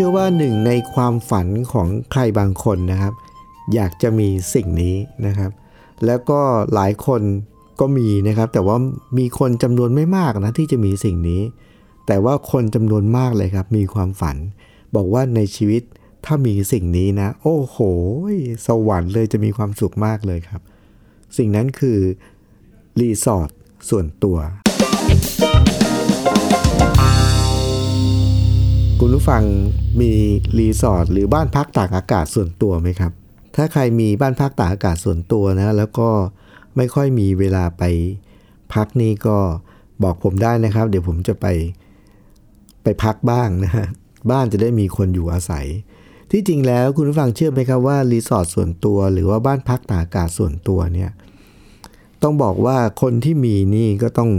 ชื่อว่าหนึ่งในความฝันของใครบางคนนะครับ อยากจะมีสิ่งนี้นะครับ แล้วก็หลายคนก็มีนะครับ แต่ว่ามีคนจำนวนไม่มากนะที่จะมีสิ่งนี้ แต่ว่าคนจำนวนมากเลยครับ มีความฝัน บอกว่าในชีวิตถ้ามีสิ่งนี้นะ โอ้โห สวรรค์เลยจะมีความสุขมากเลยครับ สิ่งนั้นคือรีสอร์ทส่วนตัว คุณผู้ฟัง มีรีสอร์ทหรือบ้านพักตากอากาศส่วนตัวไหมครับ ถ้าใครมีบ้านพักตากอากาศส่วนตัวนะ แล้วก็ไม่ค่อยมีเวลาไปพักนี่ก็บอกผมได้นะครับ เดี๋ยวผมจะไปไปพักบ้างนะฮะบ้านจะได้มีคนอยู่อาศัย ที่จริงแล้วคุณผู้ฟังเชื่อไหมครับว่ารีสอร์ทส่วนตัว หรือว่าบ้านพักตากอากาศส่วนตัวเนี่ยต้องบอกว่าคนที่มีนี่ก็ต้อง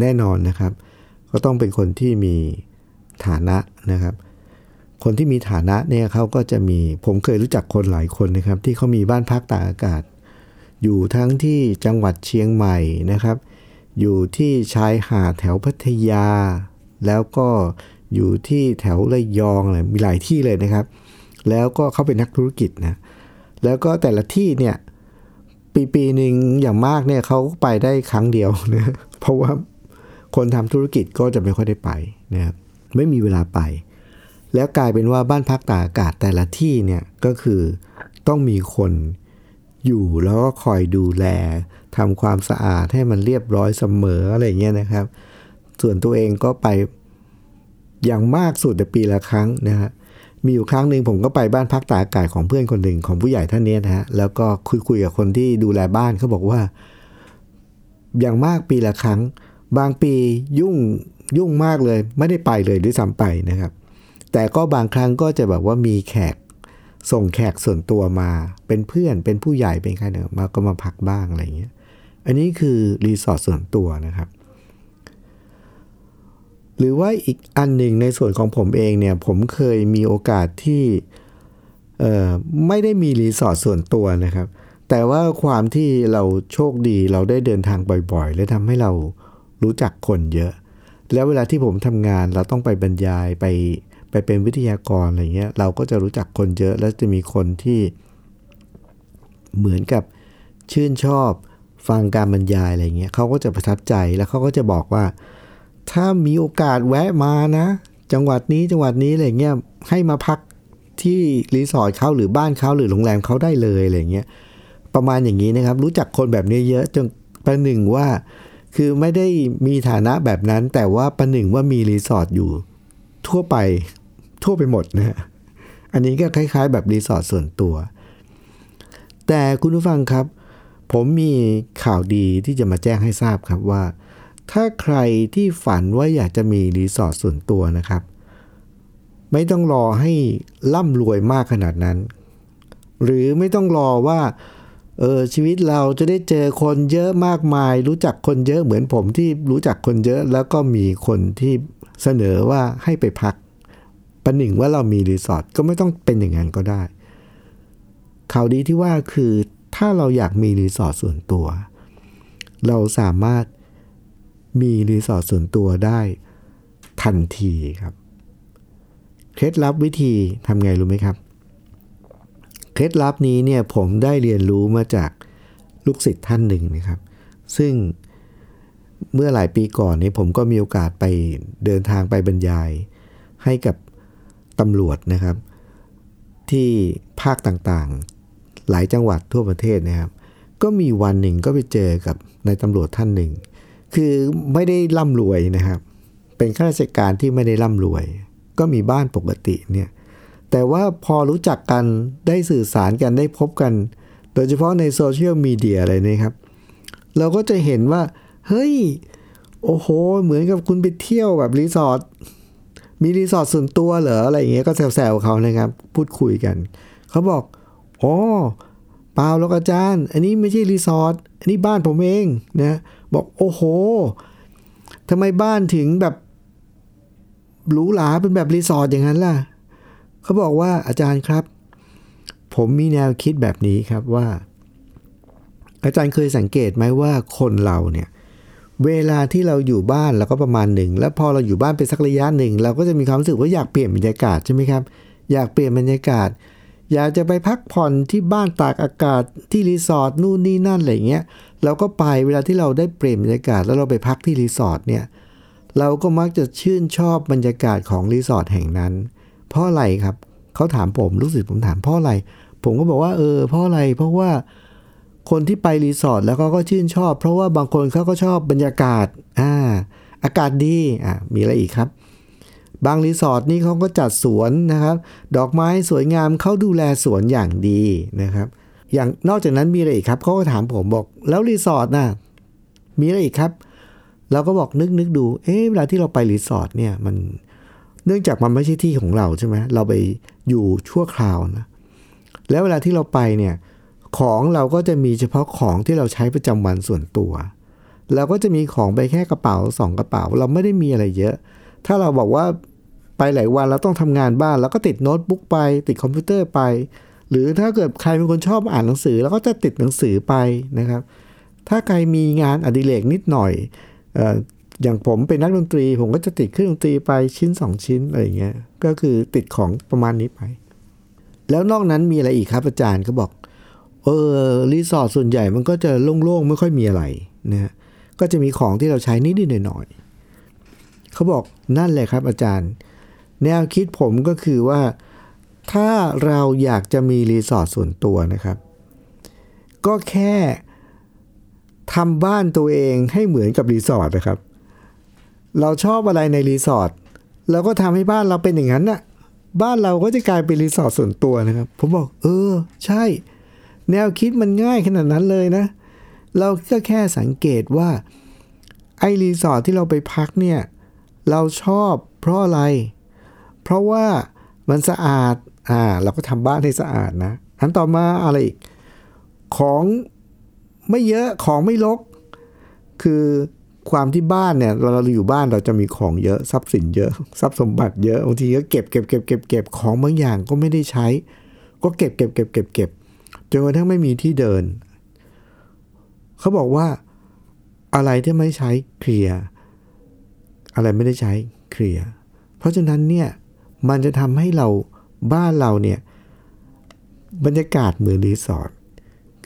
แน่นอนนะครับ ก็ต้องเป็นคนที่มีฐานะนะครับ คนที่มีฐานะเนี่ยเขาก็จะมีผมเคยรู้จักคนหลายคนนะครับ ที่เขามีบ้านพักตากอากาศ อยู่ทั้งที่จังหวัดเชียงใหม่นะครับ อยู่ที่ชายหาดแถวพัทยา แล้วก็อยู่ที่แถวระยองอะไรมีหลายที่เลยนะครับ แล้วก็เขาเป็นนักธุรกิจนะแล้วก็แต่ละที่เนี่ยปีปีหนึ่งอย่างมากเนี่ยเขาไปได้ครั้งเดียวนะเพราะว่าคนทำธุรกิจก็จะไม่ค่อยได้ไปนะครับไม่มีเวลาไป แล้วกลายเป็นว่าบ้านพักตากอากาศแต่ละที่เนี่ยก็คือต้องมีคนอยู่แล้วก็คอยดูแลทำความสะอาดให้มันเรียบร้อยเสมออะไรเงี้ยนะครับ ส่วนตัวเองก็ไปอย่างมากสุดแต่ปีละครั้งนะฮะมีอยู่ครั้งหนึ่งผมก็ไปบ้านพักตากอากาศของเพื่อนคนหนึ่งของผู้ใหญ่ท่านนี้นะฮะแล้วก็คุยคุยกับคนที่ดูแลบ้านเขาบอกว่า อย่างมากปีละครั้ง บางปียุ่งยุ่งมากเลย ไม่ได้ไปเลยด้วยซ้ำไปนะครับ แต่ก็บางครั้งก็จะแบบว่ามีแขกส่งแขกส่วนตัวมาเป็นเพื่อนเป็นผู้ใหญ่เป็นใครเนี่ยมาก็มาพักบ้างอะไรเงี้ย อันนี้คือรีสอร์ทส่วนตัวนะครับ หรือว่าอีกอันหนึ่งในส่วนของผมเองเนี่ย ผมเคยมีโอกาสที่ไม่ได้มีรีสอร์ทส่วนตัวนะครับ แต่ว่าความที่เราโชคดีเราได้เดินทางบ่อยๆ และทำให้เรารู้จักคนเยอะ แล้วเวลาที่ผมทำงานเราต้องไปบรรยายไป ไปเป็นวิทยากรอะไรเงี้ยเราก็จะรู้จักคนเยอะ แล้วจะมีคนที่เหมือนกับชื่นชอบฟังการบรรยายอะไรเงี้ยเขาก็จะประทับใจแล้วเขาก็จะบอกว่า ถ้ามีโอกาสแวะมานะ จังหวัดนี้จังหวัดนี้อะไรเงี้ยให้มาพักที่รีสอร์ทเขาหรือบ้านเขาหรือโรงแรมเขาได้เลยอะไรเงี้ยประมาณอย่างนี้นะครับ รู้จักคนแบบนี้เยอะจนประหนึ่งว่าคือไม่ได้มีฐานะแบบนั้น แต่ว่าประหนึ่งว่ามีรีสอร์ทอยู่ทั่วไป ทั่วไปหมดนะฮะอันนี้ก็คล้ายๆ แบบรีสอร์ทส่วนตัว แต่คุณผู้ฟังครับ ผมมีข่าวดีที่จะมาแจ้งให้ทราบครับว่า ถ้าใครที่ฝันว่าอยากจะมีรีสอร์ทส่วนตัวนะครับ ไม่ต้องรอให้ร่ำรวยมากขนาดนั้น หรือไม่ต้องรอว่าเออชีวิตเราจะได้เจอคนเยอะมากมาย รู้จักคนเยอะเหมือนผมที่รู้จักคนเยอะ แล้วก็มีคนที่เสนอว่าให้ไปพัก ประหนึ่งว่าเรามีรีสอร์ทก็ไม่ต้องเป็นอย่างนั้นก็ได้ ข่าวดีที่ว่าคือถ้าเราอยากมีรีสอร์ทส่วนตัว เราสามารถมีรีสอร์ทส่วนตัวได้ทันทีครับ เคล็ดลับวิธีทำไงรู้ไหมครับ เคล็ดลับนี้เนี่ยผมได้เรียนรู้มาจากลูกศิษย์ท่านหนึ่งนะครับ ซึ่งเมื่อหลายปีก่อนนี้ผมก็มีโอกาสไปเดินทางไปบรรยาย ให้กับ ตำรวจนะครับ ที่ภาคต่างๆ หลายจังหวัดทั่วประเทศนะครับ ก็มีวันหนึ่งก็ไปเจอกับนายตำรวจท่านหนึ่ง คือไม่ได้ร่ำรวยนะครับ เป็นข้าราชการที่ไม่ได้ร่ำรวย ก็มีบ้านปกติเนี่ยแต่ว่าพอรู้จักกันได้สื่อสารกันได้พบกัน โดยเฉพาะในโซเชียลมีเดียอะไรนี่ครับ เราก็จะเห็นว่า เฮ้ย โอ้โห เหมือนกับคุณไปเที่ยวแบบรีสอร์ท มีรีสอร์ทส่วนตัวเหรออะไรอย่างเงี้ยก็แซวๆเขานะครับ พูดคุยกัน เขาบอกอ๋อเปล่าแล้วอาจารย์ อันนี้ไม่ใช่รีสอร์ทอันนี้บ้านผมเองนะบอกโอ้โหทำไมบ้านถึงแบบหรูหราเป็นแบบรีสอร์ทอย่างนั้นล่ะเขาบอกว่าอาจารย์ครับ ผมมีแนวคิดแบบนี้ครับว่า อาจารย์เคยสังเกตไหมว่าคนเราเนี่ย เวลาที่เราอยู่บ้านเราก็ประมาณหนึ่ง แล้วพอเราอยู่บ้านไปสักระยะหนึ่ง เราก็จะมีความรู้สึกว่าอยากเปลี่ยนบรรยากาศใช่ไหมครับ อยากเปลี่ยนบรรยากาศ อยากจะไปพักผ่อนที่บ้านตากอากาศที่รีสอร์ทนู่นนี่นั่นอะไรเงี้ย เราก็ไปเวลาที่เราได้เปลี่ยนบรรยากาศแล้วเราไปพักที่รีสอร์ทเนี่ย เราก็มักจะชื่นชอบบรรยากาศของรีสอร์ทแห่งนั้น เพราะอะไรครับ เขาถามผมรู้สึกผมถามเพราะอะไร ผมก็บอกว่าเออเพราะอะไร เพราะว่า คนที่ไปรีสอร์ทแล้วก็ก็ชื่นชอบ เพราะว่าบางคนเขาก็ชอบบรรยากาศอ่าอากาศดีอ่ามีอะไรอีกครับ บางรีสอร์ทนี่เขาก็จัดสวนนะครับ ดอกไม้สวยงามเขาดูแลสวนอย่างดีนะครับ อย่างนอกจากนั้นมีอะไรอีกครับเขาก็ถามผมบอก แล้วรีสอร์ทน่ะมีอะไรอีกครับเราก็บอกนึกนึกดู เอ๊ะเวลาที่เราไปรีสอร์ทเนี่ยมันเนื่องจากมันไม่ใช่ที่ของเราใช่ไหมเราไปอยู่ชั่วคราวนะ แล้วเวลาที่เราไปเนี่ย ของเราก็จะมีเฉพาะของที่เราใช้ประจำวันส่วนตัวเราก็จะมีของไปแค่กระเป๋าสองกระเป๋า เราไม่ได้มีอะไรเยอะ ถ้าเราบอกว่าไปหลายวันเราต้องทำงานบ้านเราก็ติดโน้ตบุ๊กไป ติดคอมพิวเตอร์ไป หรือถ้าเกิดใครเป็นคนชอบอ่านหนังสือเราก็จะติดหนังสือไปนะครับ ถ้าใครมีงานอดิเรกนิดหน่อยออย่างผมเป็นนักดนตรี ผมก็จะติดเครื่องดนตรีไปชิ้น 2 ชิ้นอะไรอย่างเงี้ยก็คือติดของประมาณนี้ไป แล้วนอกนั้นมีอะไรอีกครับอาจารย์เขาบอก เออรีสอร์ทส่วนใหญ่มันก็จะโล่งๆ ไม่ค่อยมีอะไรนะฮะก็จะมีของที่เราใช้นิดๆหน่อยๆเขาบอกนั่นแหละครับอาจารย์ แนวคิดผมก็คือว่าถ้าเราอยากจะมีรีสอร์ทส่วนตัวนะครับ ก็แค่ทำบ้านตัวเองให้เหมือนกับรีสอร์ทนะครับ เราชอบอะไรในรีสอร์ทเราก็ทำให้บ้านเราเป็นอย่างนั้นน่ะบ้านเราก็จะกลายเป็นรีสอร์ทส่วนตัวนะครับ ผมบอก เออ ใช่ แนวคิดมันง่ายขนาดนั้นเลยนะ เราก็แค่สังเกตว่า ไอ้รีสอร์ทที่เราไปพักเนี่ย เราชอบเพราะอะไร เพราะว่ามันสะอาด อ่า เราก็ทำบ้านให้สะอาดนะ อันต่อมาอะไรอีก ของไม่เยอะของไม่ลก คือความที่บ้านเนี่ยเราเราอยู่บ้านเราจะมีของเยอะทรัพย์สินเยอะทรัพย์สมบัติเยอะบางทีก็เก็บเก็บเก็บเก็บเก็บของบางอย่างก็ไม่ได้ใช้ ก็เก็บเก็บเก็บเก็บเก็บ จนกระทั่งไม่มีที่เดิน เขาบอกว่าอะไรที่ไม่ใช้เคลียร์อะไรไม่ได้ใช้เคลียร์เพราะฉะนั้นเนี่ยมันจะทำให้เราบ้านเราเนี่ยบรรยากาศเหมือนรีสอร์ท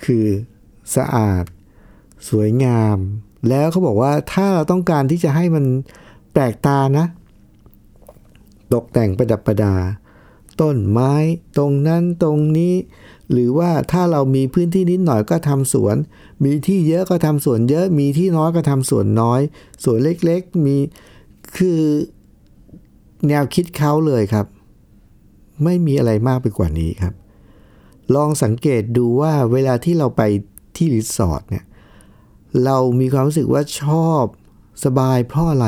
คือสะอาด สวยงาม แล้วเขาบอกว่าถ้าเราต้องการที่จะให้มันแปลกตานะ ตกแต่งประดับประดา ต้นไม้ตรงนั้นตรงนี้ หรือว่าถ้าเรามีพื้นที่นิดหน่อยก็ทำสวน มีที่เยอะก็ทำสวนเยอะ มีที่น้อยก็ทำสวนน้อย สวนเล็กๆ มีคือแนวคิดเขาเลยครับ ไม่มีอะไรมากไปกว่านี้ครับ ลองสังเกตดูว่าเวลาที่เราไปที่รีสอร์ทเนี่ย เรามีความรู้สึกว่าชอบสบายเพราะอะไร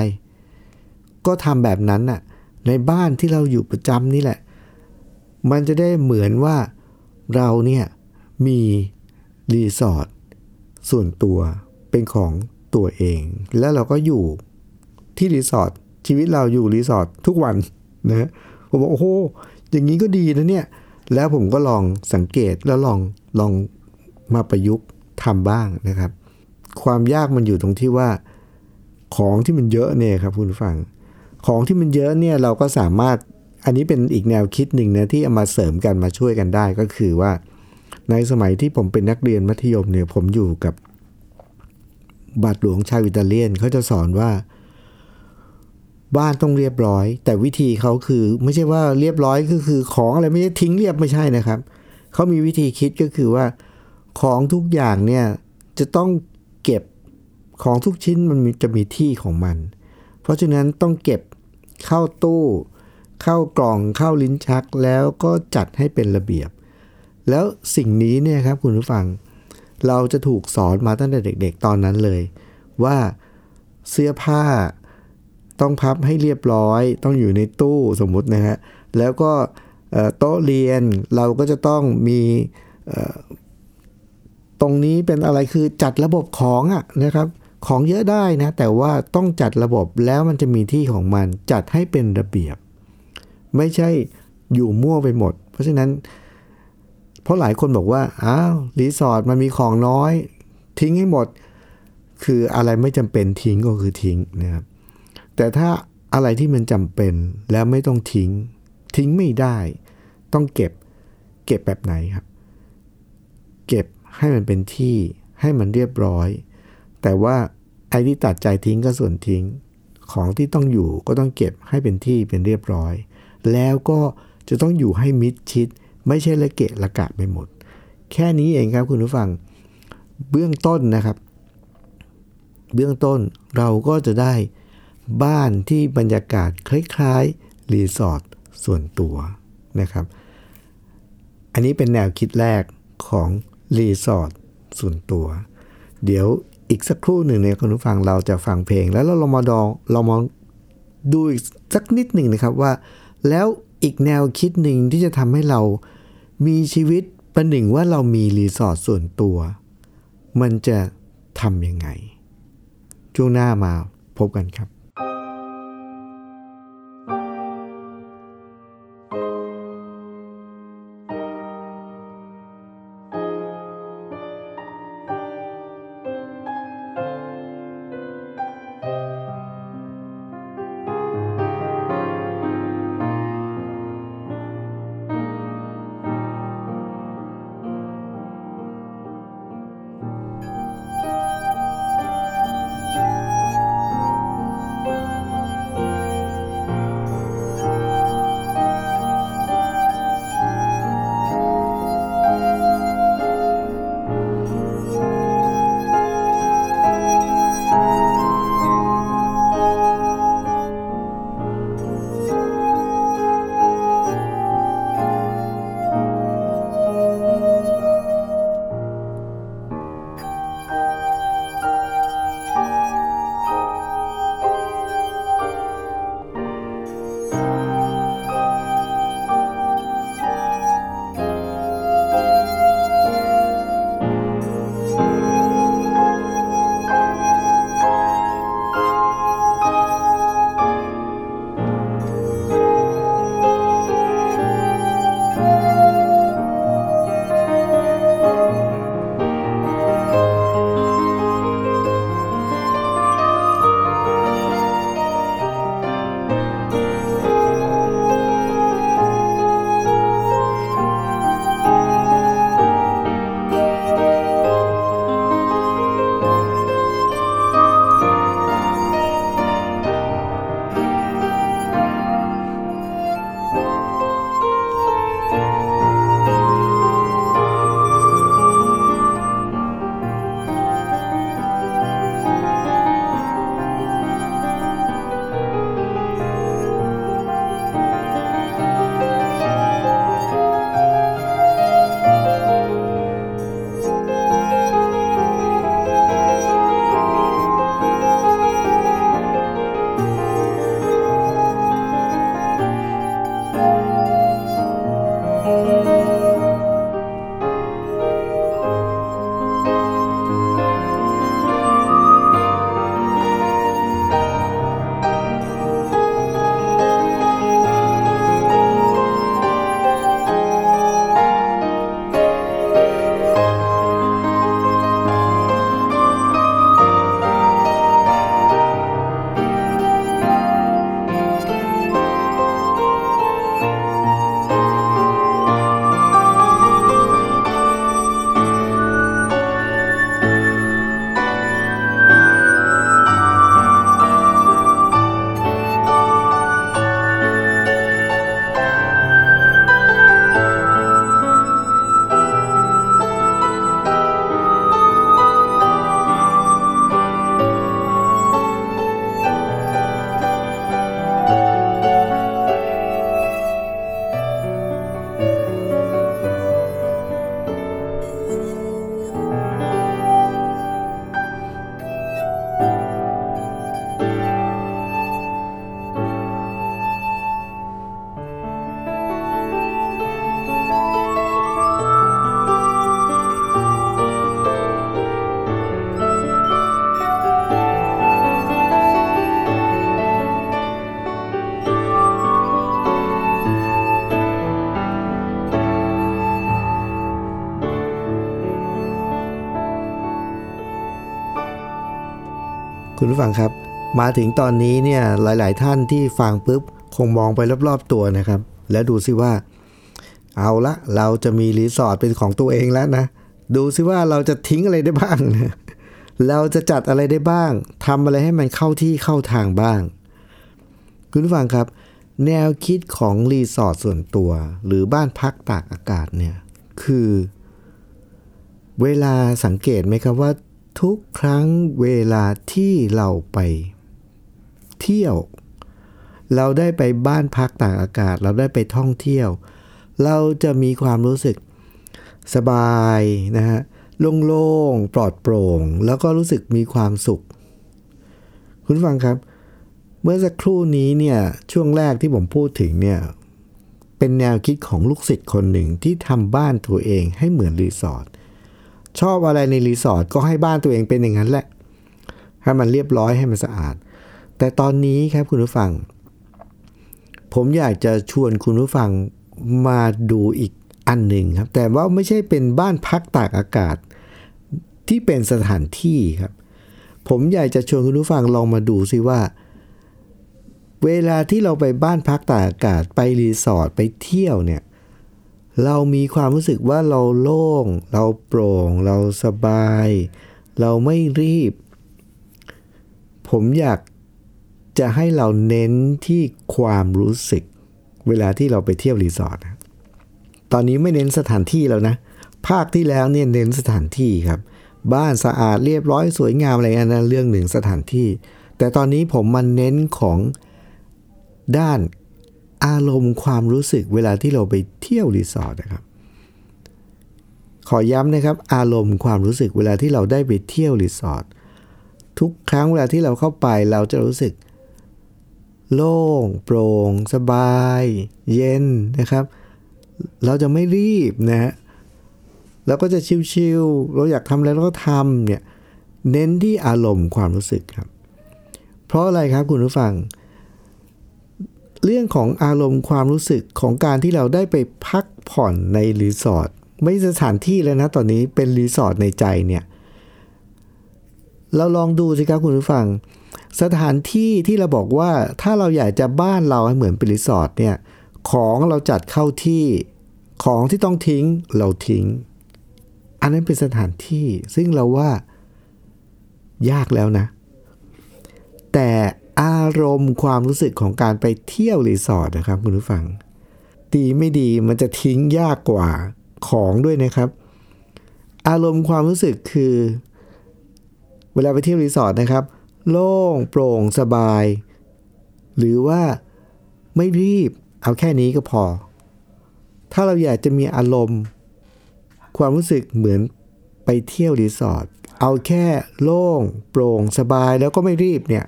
ก็ทำแบบนั้นน่ะ ในบ้านที่เราอยู่ประจำนี่แหละ มันจะได้เหมือนว่า เราเนี่ยมีรีสอร์ทส่วนตัวเป็นของตัวเอง แล้วเราก็อยู่ที่รีสอร์ทชีวิตเราอยู่รีสอร์ททุกวันนะผมบอกโอ้โหอย่างนี้ก็ดีนะเนี่ย แล้วผมก็ลองสังเกตแล้วลองลองมาประยุกต์ทำบ้างนะครับ ความยากมันอยู่ตรงที่ว่าของที่มันเยอะเนี่ยครับคุณฟัง ของที่มันเยอะเนี่ยเราก็สามารถ อันนี้เป็นอีกแนวคิดหนึ่งนะที่เอามาเสริมกันมาช่วยกันได้ก็คือว่า ในสมัยที่ผมเป็นนักเรียนมัธยมเนี่ยผมอยู่กับบาทหลวงชาวอิตาเลียนเขาจะสอนว่า บ้านต้องเรียบร้อย แต่วิธีเขาคือไม่ใช่ว่าเรียบร้อยก็คือของอะไรไม่ใช่ทิ้งเรียบไม่ใช่นะครับเขามีวิธีคิดก็คือว่าของทุกอย่างเนี่ยจะต้องเก็บของทุกชิ้นมันมจะมีที่ของมัน เพราะฉะนั้นต้องเก็บเข้าตู้ เข้ากล่องเข้าลิ้นชักแล้วก็จัดให้เป็นระเบียบ แล้วสิ่งนี้เนี่ยครับคุณผู้ฟัง เราจะถูกสอนมาตั้งแต่เด็ก ๆ ตอนนั้นเลย ว่าเสื้อผ้าต้องพับให้เรียบร้อย ต้องอยู่ในตู้สมมุตินะฮะแล้วก็โต๊ะเรียนเราก็จะต้องมีตรงนี้เป็นอะไรคือจัดระบบของอะนะครับของเยอะได้นะ แต่ว่าต้องจัดระบบแล้วมันจะมีที่ของมันจัดให้เป็นระเบียบ ไม่ใช่อยู่มั่วไปหมด เพราะฉะนั้น เพราะหลายคนบอกว่า อ้าวรีสอร์ทมันมีของน้อย ทิ้งให้หมด คืออะไรไม่จำเป็นทิ้งก็คือทิ้งนะครับแต่ถ้าอะไรที่มันจำเป็นแล้วไม่ต้องทิ้ง ทิ้งไม่ได้ ต้องเก็บ เก็บแบบไหนครับ เก็บให้มันเป็นที่ให้มันเรียบร้อย แต่ว่าไอ้ที่ตัดใจทิ้งก็ส่วนทิ้ง ของที่ต้องอยู่ก็ต้องเก็บให้เป็นที่เป็นเรียบร้อย แล้วก็จะต้องอยู่ให้มิดชิด ไม่ใช่ละเกะละกะไปหมด แค่นี้เองครับคุณผู้ฟัง เบื้องต้นนะครับ เบื้องต้นเราก็จะได้บ้านที่บรรยากาศคล้ายๆรีสอร์ทส่วนตัวนะครับ อันนี้เป็นแนวคิดแรกของรีสอร์ทส่วนตัว เดี๋ยวอีกสักครู่หนึ่งเนี่ยคุณผู้ฟังเราจะฟังเพลง แล้วเราลองมาดองเรามาดูอีกสักนิดหนึ่งนะครับว่า แล้วอีกแนวคิดหนึ่งที่จะทำให้เรามีชีวิตประหนึ่งว่าเรามีรีสอร์ทส่วนตัว มันจะทำยังไง ช่วงหน้ามาพบกันครับ ผู้ฟังครับ มาถึงตอนนี้เนี่ยหลาย ๆ ท่านที่ฟังปุ๊บคงมองไปรอบ ๆ ตัวนะครับ แล้วดูซิว่า เอาละเราจะมีรีสอร์ทเป็นของตัวเองแล้วนะ ดูซิว่าเราจะทิ้งอะไรได้บ้างนะเราจะจัดอะไรได้บ้างทำอะไรให้มันเข้าที่เข้าทางบ้าง คุณผู้ฟังครับ แนวคิดของรีสอร์ทส่วนตัว หรือบ้านพักตากอากาศเนี่ยคือ เวลาสังเกตไหมครับว่า ทุกครั้งเวลาที่เราไปเที่ยว เราได้ไปบ้านพักตากอากาศ เราได้ไปท่องเที่ยว เราจะมีความรู้สึกสบายนะฮะโล่งๆปลอดโปร่ง แล้วก็รู้สึกมีความสุข คุณฟังครับ เมื่อสักครู่นี้เนี่ยช่วงแรกที่ผมพูดถึงเนี่ยเป็นแนวคิดของลูกศิษย์คนหนึ่งที่ทำบ้านตัวเองให้เหมือนรีสอร์ท ชอบอะไรในรีสอร์ทก็ให้บ้านตัวเองเป็นอย่างนั้นแหละ ให้มันเรียบร้อยให้มันสะอาด แต่ตอนนี้ครับคุณผู้ฟัง ผมอยากจะชวนคุณผู้ฟังมาดูอีกอันหนึ่งครับ แต่ว่าไม่ใช่เป็นบ้านพักตากอากาศ ที่เป็นสถานที่ครับ ผมอยากจะชวนคุณผู้ฟังลองมาดูซิว่า เวลาที่เราไปบ้านพักตากอากาศไปรีสอร์ทไปเที่ยวเนี่ย เรามีความรู้สึกว่าเราโล่ง เราโปร่ง เราสบาย เราไม่รีบ ผมอยากจะให้เราเน้นที่ความรู้สึก เวลาที่เราไปเที่ยวรีสอร์ทนะตอนนี้ไม่เน้นสถานที่แล้วนะ ภาคที่แล้วเนี่ยเน้นสถานที่ครับ บ้านสะอาดเรียบร้อยสวยงามอะไรอันนั้นเรื่องหนึ่งสถานที่ แต่ตอนนี้ผมมันเน้นของด้าน อารมณ์ความรู้สึกเวลาที่เราไปเที่ยวรีสอร์ทนะครับ ขอย้ำนะครับ อารมณ์ความรู้สึกเวลาที่เราได้ไปเที่ยวรีสอร์ททุกครั้งเวลาที่เราเข้าไปเราจะรู้สึก โล่ง โปร่ง สบาย เย็นนะครับ เราจะไม่รีบนะฮะเราก็จะชิลๆเราอยากทำอะไรเราก็ทำเนี่ยเน้นที่อารมณ์ความรู้สึกครับ เพราะอะไรครับคุณผู้ฟังเรื่องของอารมณ์ความรู้สึกของการที่เราได้ไปพักผ่อนในรีสอร์ทไม่สถานที่แล้วนะตอนนี้เป็นรีสอร์ทในใจเนี่ยเราลองดูสิครับคุณผู้ฟัง สถานที่ที่เราบอกว่าถ้าเราอยากจะบ้านเราให้เหมือนเป็นรีสอร์ทเนี่ยของเราจัดเข้าที่ของที่ต้องทิ้งเราทิ้ง อันนั้นเป็นสถานที่ซึ่งเราว่ายากแล้วนะ แต่ อารมณ์ความรู้สึกของการไปเที่ยวรีสอร์ทนะครับคุณผู้ฟัง ดีไม่ดีมันจะทิ้งยากกว่าของด้วยนะครับ อารมณ์ความรู้สึกคือ เวลาไปเที่ยวรีสอร์ทนะครับ โล่งโปร่งสบาย หรือว่าไม่รีบเอาแค่นี้ก็พอ ถ้าเราอยากจะมีอารมณ์ ความรู้สึกเหมือนไปเที่ยวรีสอร์ทเอาแค่โล่งโปร่งสบายแล้วก็ไม่รีบเนี่ย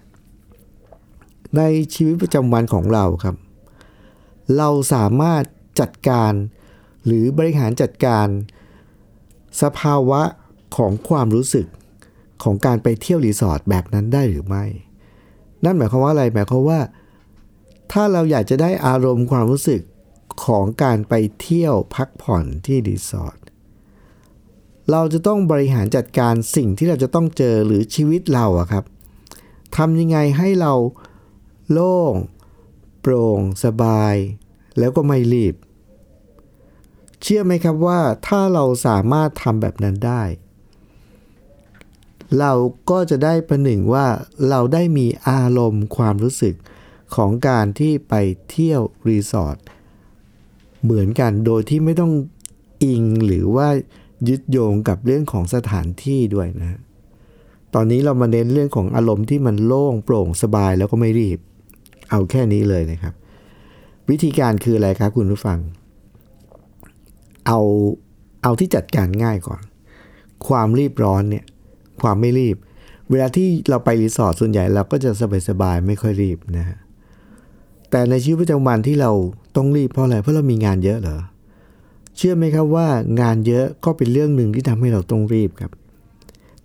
ในชีวิตประจำวันของเราครับ เราสามารถจัดการหรือบริหารจัดการ สภาวะของความรู้สึกของการไปเที่ยวรีสอร์ทแบบนั้นได้หรือไม่ นั่นหมายความว่าอะไร หมายความว่า ถ้าเราอยากจะได้อารมณ์ความรู้สึกของการไปเที่ยวพักผ่อนที่รีสอร์ท เราจะต้องบริหารจัดการสิ่งที่เราจะต้องเจอหรือชีวิตเราอะครับทำยังไงให้เรา โล่ง โปร่ง สบาย แล้วก็ไม่รีบ เชื่อไหมครับว่าถ้าเราสามารถทำแบบนั้นได้ เราก็จะได้ประหนึ่งว่าเราได้มีอารมณ์ความรู้สึกของการที่ไปเที่ยวรีสอร์ทเหมือนกันโดยที่ไม่ต้องอิงหรือว่ายึดโยงกับเรื่องของสถานที่ด้วยนะ ตอนนี้เรามาเน้นเรื่องของอารมณ์ที่มันโล่งโปร่งสบายแล้วก็ไม่รีบ เอาแค่นี้เลยนะครับ วิธีการคืออะไรครับคุณผู้ฟัง เอาเอาที่จัดการง่ายก่อน ความรีบร้อนเนี่ย ความไม่รีบ เวลาที่เราไปรีสอร์ทส่วนใหญ่เราก็จะสบายๆไม่ค่อยรีบนะฮะแต่ในชีวิตประจำวันที่เราต้องรีบเพราะอะไรเพราะเรามีงานเยอะเหรอเชื่อไหมครับว่างานเยอะก็เป็นเรื่องหนึ่งที่ทำให้เราต้องรีบครับ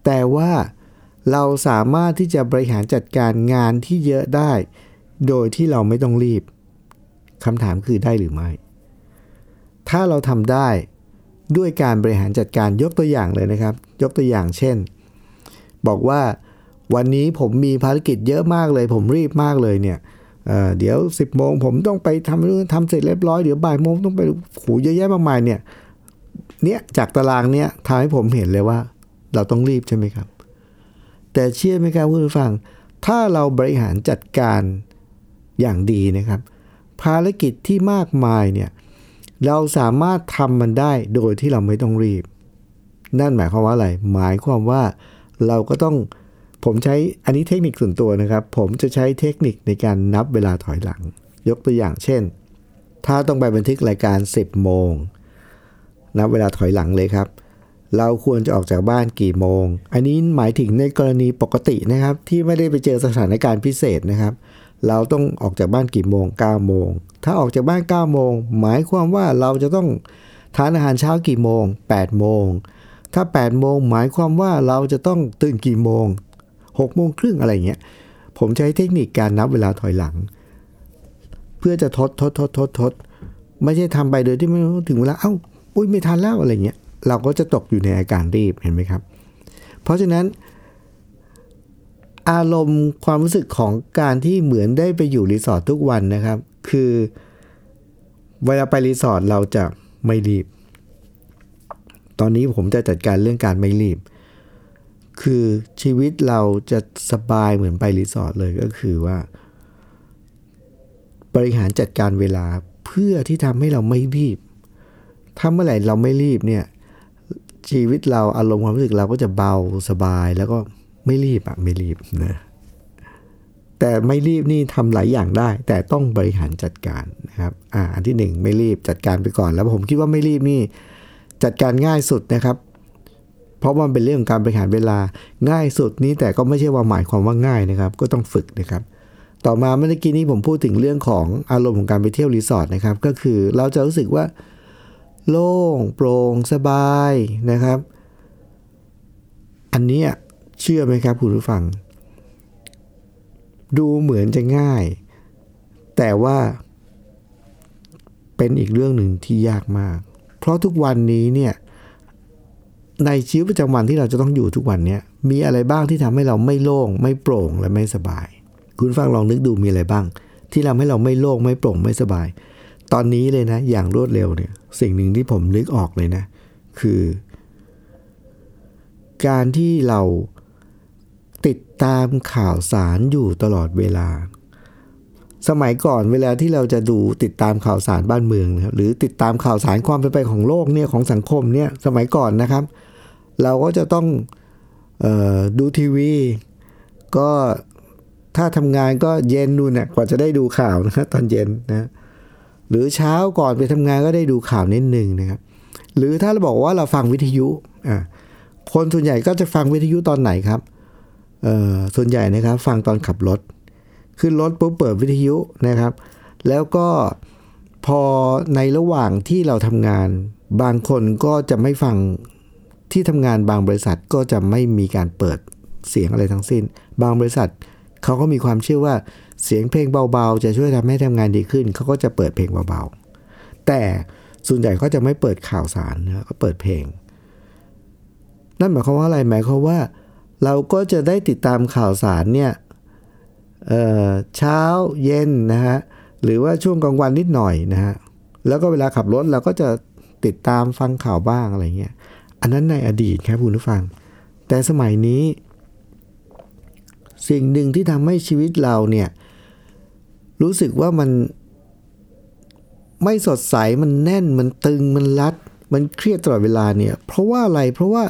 แต่ว่าเราสามารถที่จะบริหารจัดการงานที่เยอะได้ โดยที่เราไม่ต้องรีบคำถามคือได้หรือไม่ ถ้าเราทำได้ด้วยการบริหารจัดการยกตัวอย่างเลยนะครับ ยกตัวอย่างเช่น บอกว่าวันนี้ผมมีภารกิจเยอะมากเลย ผมรีบมากเลยเนี่ยเเดี๋ยว 10โมงผมต้องไปทำเรื่องทำเสร็จเรียบร้อยเดี๋ยวบ่ายโมงต้องไปขูเยอะแยะมากมายเนี่ยเนี่ยจากตารางเนี่ยทำให้ผมเห็นเลยว่า เราต้องรีบใช่ไหมครับ แต่เชื่อไหมครับคุณผู้ฟัง ถ้าเราบริหารจัดการ อย่างดีนะครับ ภารกิจที่มากมายเนี่ยเราสามารถทำมันได้โดยที่เราไม่ต้องรีบ นั่นหมายความว่าอะไร หมายความว่าเราก็ต้องผมใช้อันนี้เทคนิคส่วนตัวนะครับ ผมจะใช้เทคนิคในการนับเวลาถอยหลัง ยกตัวอย่างเช่น ถ้าต้องไปบันทึกรายการ 10 โมง นับเวลาถอยหลังเลยครับ เราควรจะออกจากบ้านกี่โมง อันนี้หมายถึงในกรณีปกตินะครับ ที่ไม่ได้ไปเจอสถานการณ์พิเศษนะครับ เราต้องออกจากบ้านกี่โมง9โมง ถ้าออกจากบ้าน9โมงหมายความว่าเราจะต้องทานอาหารเช้ากี่โมง8โมง ถ้า8โมงหมายความว่าเราจะต้องตื่นกี่โมง6โมงครึ่งอะไรเงี้ย ผมใช้เทคนิคการนับเวลาถอยหลัง เพื่อจะทดทดทดทดทดไม่ใช่ทำไปโดยที่ไม่ถึงเวลาเอ้าอุ้ยไม่ทันแล้วอะไรเงี้ย เราก็จะตกอยู่ในอาการรีบเห็นไหมครับ เพราะฉะนั้น อารมณ์ความรู้สึกของการที่เหมือนได้ไปอยู่รีสอร์ททุกวันนะครับ คือเวลาไปรีสอร์ทเราจะไม่รีบ ตอนนี้ผมจะจัดการเรื่องการไม่รีบ คือชีวิตเราจะสบายเหมือนไปรีสอร์ทเลยก็คือว่า บริหารจัดการเวลาเพื่อที่ทำให้เราไม่รีบถ้าเมื่อไหร่เราไม่รีบเนี่ยชีวิตเราอารมณ์ความรู้สึกเราก็จะเบาสบายแล้วก็ ไม่รีบอะไม่รีบนะแต่ไม่รีบนี่ทำหลายอย่างได้ แต่ต้องบริหารจัดการนะครับอ่าอันที่หนึ่งไม่รีบจัดการไปก่อน แล้วผมคิดว่าไม่รีบนี่ จัดการง่ายสุดนะครับ เพราะมันเป็นเรื่องการบริหารเวลาง่ายสุดนี้แต่ก็ไม่ใช่ว่าหมายความว่าง่ายนะครับ ก็ต้องฝึกนะครับ ต่อมาเมื่อกี้นี้ผมพูดถึงเรื่องของอารมณ์ของการไปเที่ยวรีสอร์ทนะครับ ก็คือเราจะรู้สึกว่า โล่งโปร่งสบายนะครับ อันนี้ เชื่อไหมครับคุณผู้ฟัง ดูเหมือนจะง่าย แต่ว่าเป็นอีกเรื่องหนึ่งที่ยากมาก เพราะทุกวันนี้เนี่ยในชีวิตประจำวันที่เราจะต้องอยู่ทุกวันนี้มีอะไรบ้างที่ทำให้เราไม่โล่ง ไม่โปร่งและไม่สบาย คุณฟังลองนึกดูมีอะไรบ้าง ที่ทำให้เราไม่โล่งไม่โปร่งไม่สบาย ตอนนี้เลยนะ อย่างรวดเร็วเนี่ย สิ่งหนึ่งที่ผมนึกออกเลยนะ คือ การที่เรา ติดตามข่าวสารอยู่ตลอดเวลา สมัยก่อนเวลาที่เราจะดูติดตามข่าวสารบ้านเมืองนะครับหรือติดตามข่าวสารความเป็นไปของโลกเนี่ยของสังคมเนี่ยสมัยก่อนนะครับ เราก็จะต้องออดูทีวี ก็ถ้าทำงานก็เย็นนู่นเนี่ยกว่าจะได้ดูข่าวนะตอนเย็นนะหรือเช้าก่อนไปทำงานก็ได้ดูข่าวนิดหนึ่งนะครับหรือถ้าเราบอกว่าเราฟังวิทยุอ่าคนส่วนใหญ่ก็จะฟังวิทยุตอนไหนครับ ส่วนใหญ่นะครับ ฟังตอนขับรถ ขึ้นรถปุ๊บเปิดวิทยุนะครับ แล้วก็พอในระหว่างที่เราทำงาน บางคนก็จะไม่ฟังที่ทำงานบางบริษัทก็จะไม่มีการเปิดเสียงอะไรทั้งสิ้น บางบริษัทเขาก็มีความเชื่อว่าเสียงเพลงเบาๆ จะช่วยทำให้ทำงานดีขึ้น เขาก็จะเปิดเพลงเบาๆ แต่ส่วนใหญ่ก็จะไม่เปิดข่าวสารนะก็เปิดเพลง นั่นหมายความว่าอะไรหมายความว่า เราก็จะได้ติดตามข่าวสารเนี่ยเเช้าเย็นนะฮะหรือว่าช่วงกลางวันนิดหน่อยนะฮะแล้วก็เวลาขับรถเราก็จะติดตามฟังข่าวบ้างอะไรเงี้ยอันนั้นในอดีตครับคุณผู้ฟัง แต่สมัยนี้ สิ่งหนึ่งที่ทำให้ชีวิตเราเนี่ยรู้สึกว่ามันไม่สดใสมันแน่นมันตึงมันรัด มันเครียดตลอดเวลาเนี่ย เพราะว่าอะไรเพราะว่า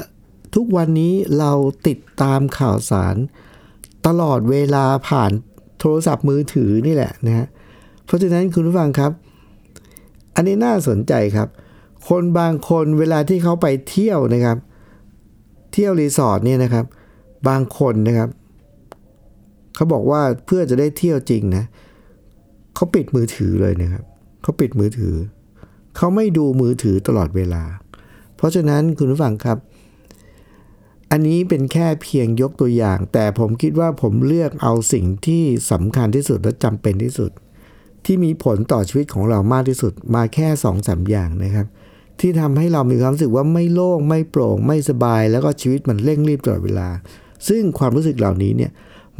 ทุกวันนี้เราติดตามข่าวสาร ตลอดเวลาผ่านโทรศัพท์มือถือนี่แหละนะฮะเพราะฉะนั้นคุณผู้ฟังครับ อันนี้น่าสนใจครับ คนบางคนเวลาที่เขาไปเที่ยวนะครับ เที่ยวรีสอร์ทเนี่ยนะครับ บางคนนะครับเขาบอกว่าเพื่อจะได้เที่ยวจริงนะเขาปิดมือถือเลยนะครับเขาปิดมือถือ เขาไม่ดูมือถือตลอดเวลา เพราะฉะนั้นคุณผู้ฟังครับ อันนี้เป็นแค่เพียงยกตัวอย่าง แต่ผมคิดว่าผมเลือกเอาสิ่งที่สำคัญที่สุดและจำเป็นที่สุด ที่มีผลต่อชีวิตของเรามากที่สุดมาแค่สองสาอย่างนะครับ ที่ทำให้เรามีความรู้สึกว่าไม่โล่งไม่โปร่งไม่สบาย แล้วก็ชีวิตมันเร่งรีบตลอดเวลา ซึ่งความรู้สึกเหล่านี้เนี่ย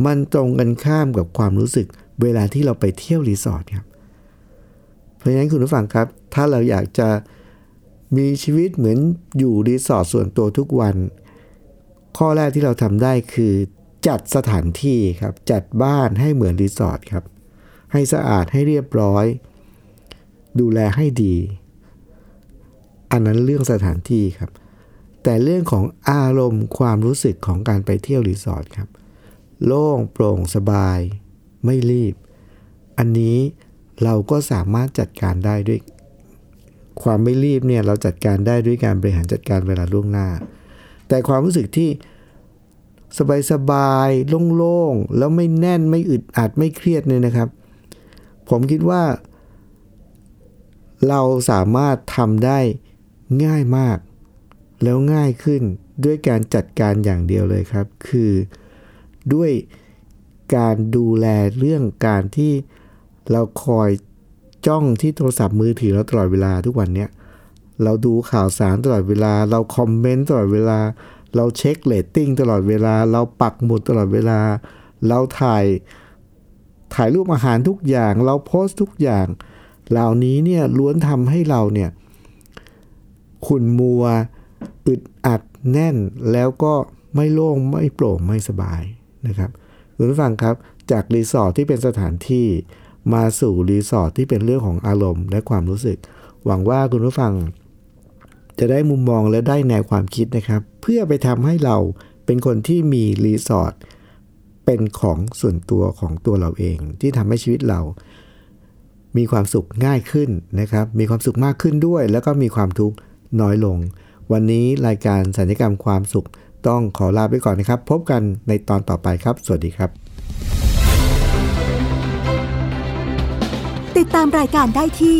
มันตรงกันข้ามกับความรู้สึกเวลาที่เราไปเที่ยวรีสอร์ทครับเพราะฉะนั้นคุณผู้ฟังครับ ถ้าเราอยากจะมีชีวิตเหมือนอยู่รีสอร์ทส่วนตัวทุกวัน ข้อแรกที่เราทำได้คือจัดสถานที่ครับ จัดบ้านให้เหมือนรีสอร์ทครับ ให้สะอาดให้เรียบร้อย ดูแลให้ดี อันนั้นเรื่องสถานที่ครับ แต่เรื่องของอารมณ์ความรู้สึกของการไปเที่ยวรีสอร์ทครับ โล่งโปร่งสบาย ไม่รีบ อันนี้เราก็สามารถจัดการได้ด้วย ความไม่รีบเนี่ยเราจัดการได้ด้วยการบริหารจัดการเวลาล่วงหน้า แต่ความรู้สึกที่สบายๆโล่งๆ แล้วไม่แน่นไม่อึดอัดไม่เครียดเนี่ยนะครับ ผมคิดว่า เราสามารถทำได้ง่ายมาก แล้วง่ายขึ้นด้วยการจัดการอย่างเดียวเลยครับ คือด้วยการดูแลเรื่องการที่เราคอยจ้องที่โทรศัพท์มือถือเราตลอดเวลาทุกวันเนี้ย เราดูข่าวสารตลอดเวลา เราคอมเมนต์ตลอดเวลา เราเช็คเรตติ้งตลอดเวลา เราปักหมุดตลอดเวลา เราถ่ายถ่ายรูปอาหารทุกอย่าง เราโพสต์ทุกอย่าง เหล่านี้เนี่ยล้วนทำให้เราเนี่ยขุ่นมัวอึดอัดแน่นแล้วก็ไม่โล่งไม่โปร่งไม่สบายนะครับคุณผู้ฟังครับจากรีสอร์ทที่เป็นสถานที่มาสู่รีสอร์ทที่เป็นเรื่องของอารมณ์และความรู้สึก หวังว่าคุณผู้ฟัง จะได้มุมมองและได้แนวความคิดนะครับ เพื่อไปทำให้เราเป็นคนที่มีรีสอร์ทเป็นของส่วนตัวของตัวเราเอง ที่ทำให้ชีวิตเรา มีความสุขง่ายขึ้นนะครับ มีความสุขมากขึ้นด้วย แล้วก็มีความทุกข์น้อยลง วันนี้รายการสัญญกรรมความสุขต้องขอลาไปก่อนนะครับ พบกันในตอนต่อไปครับ สวัสดีครับ ติดตามรายการได้ที่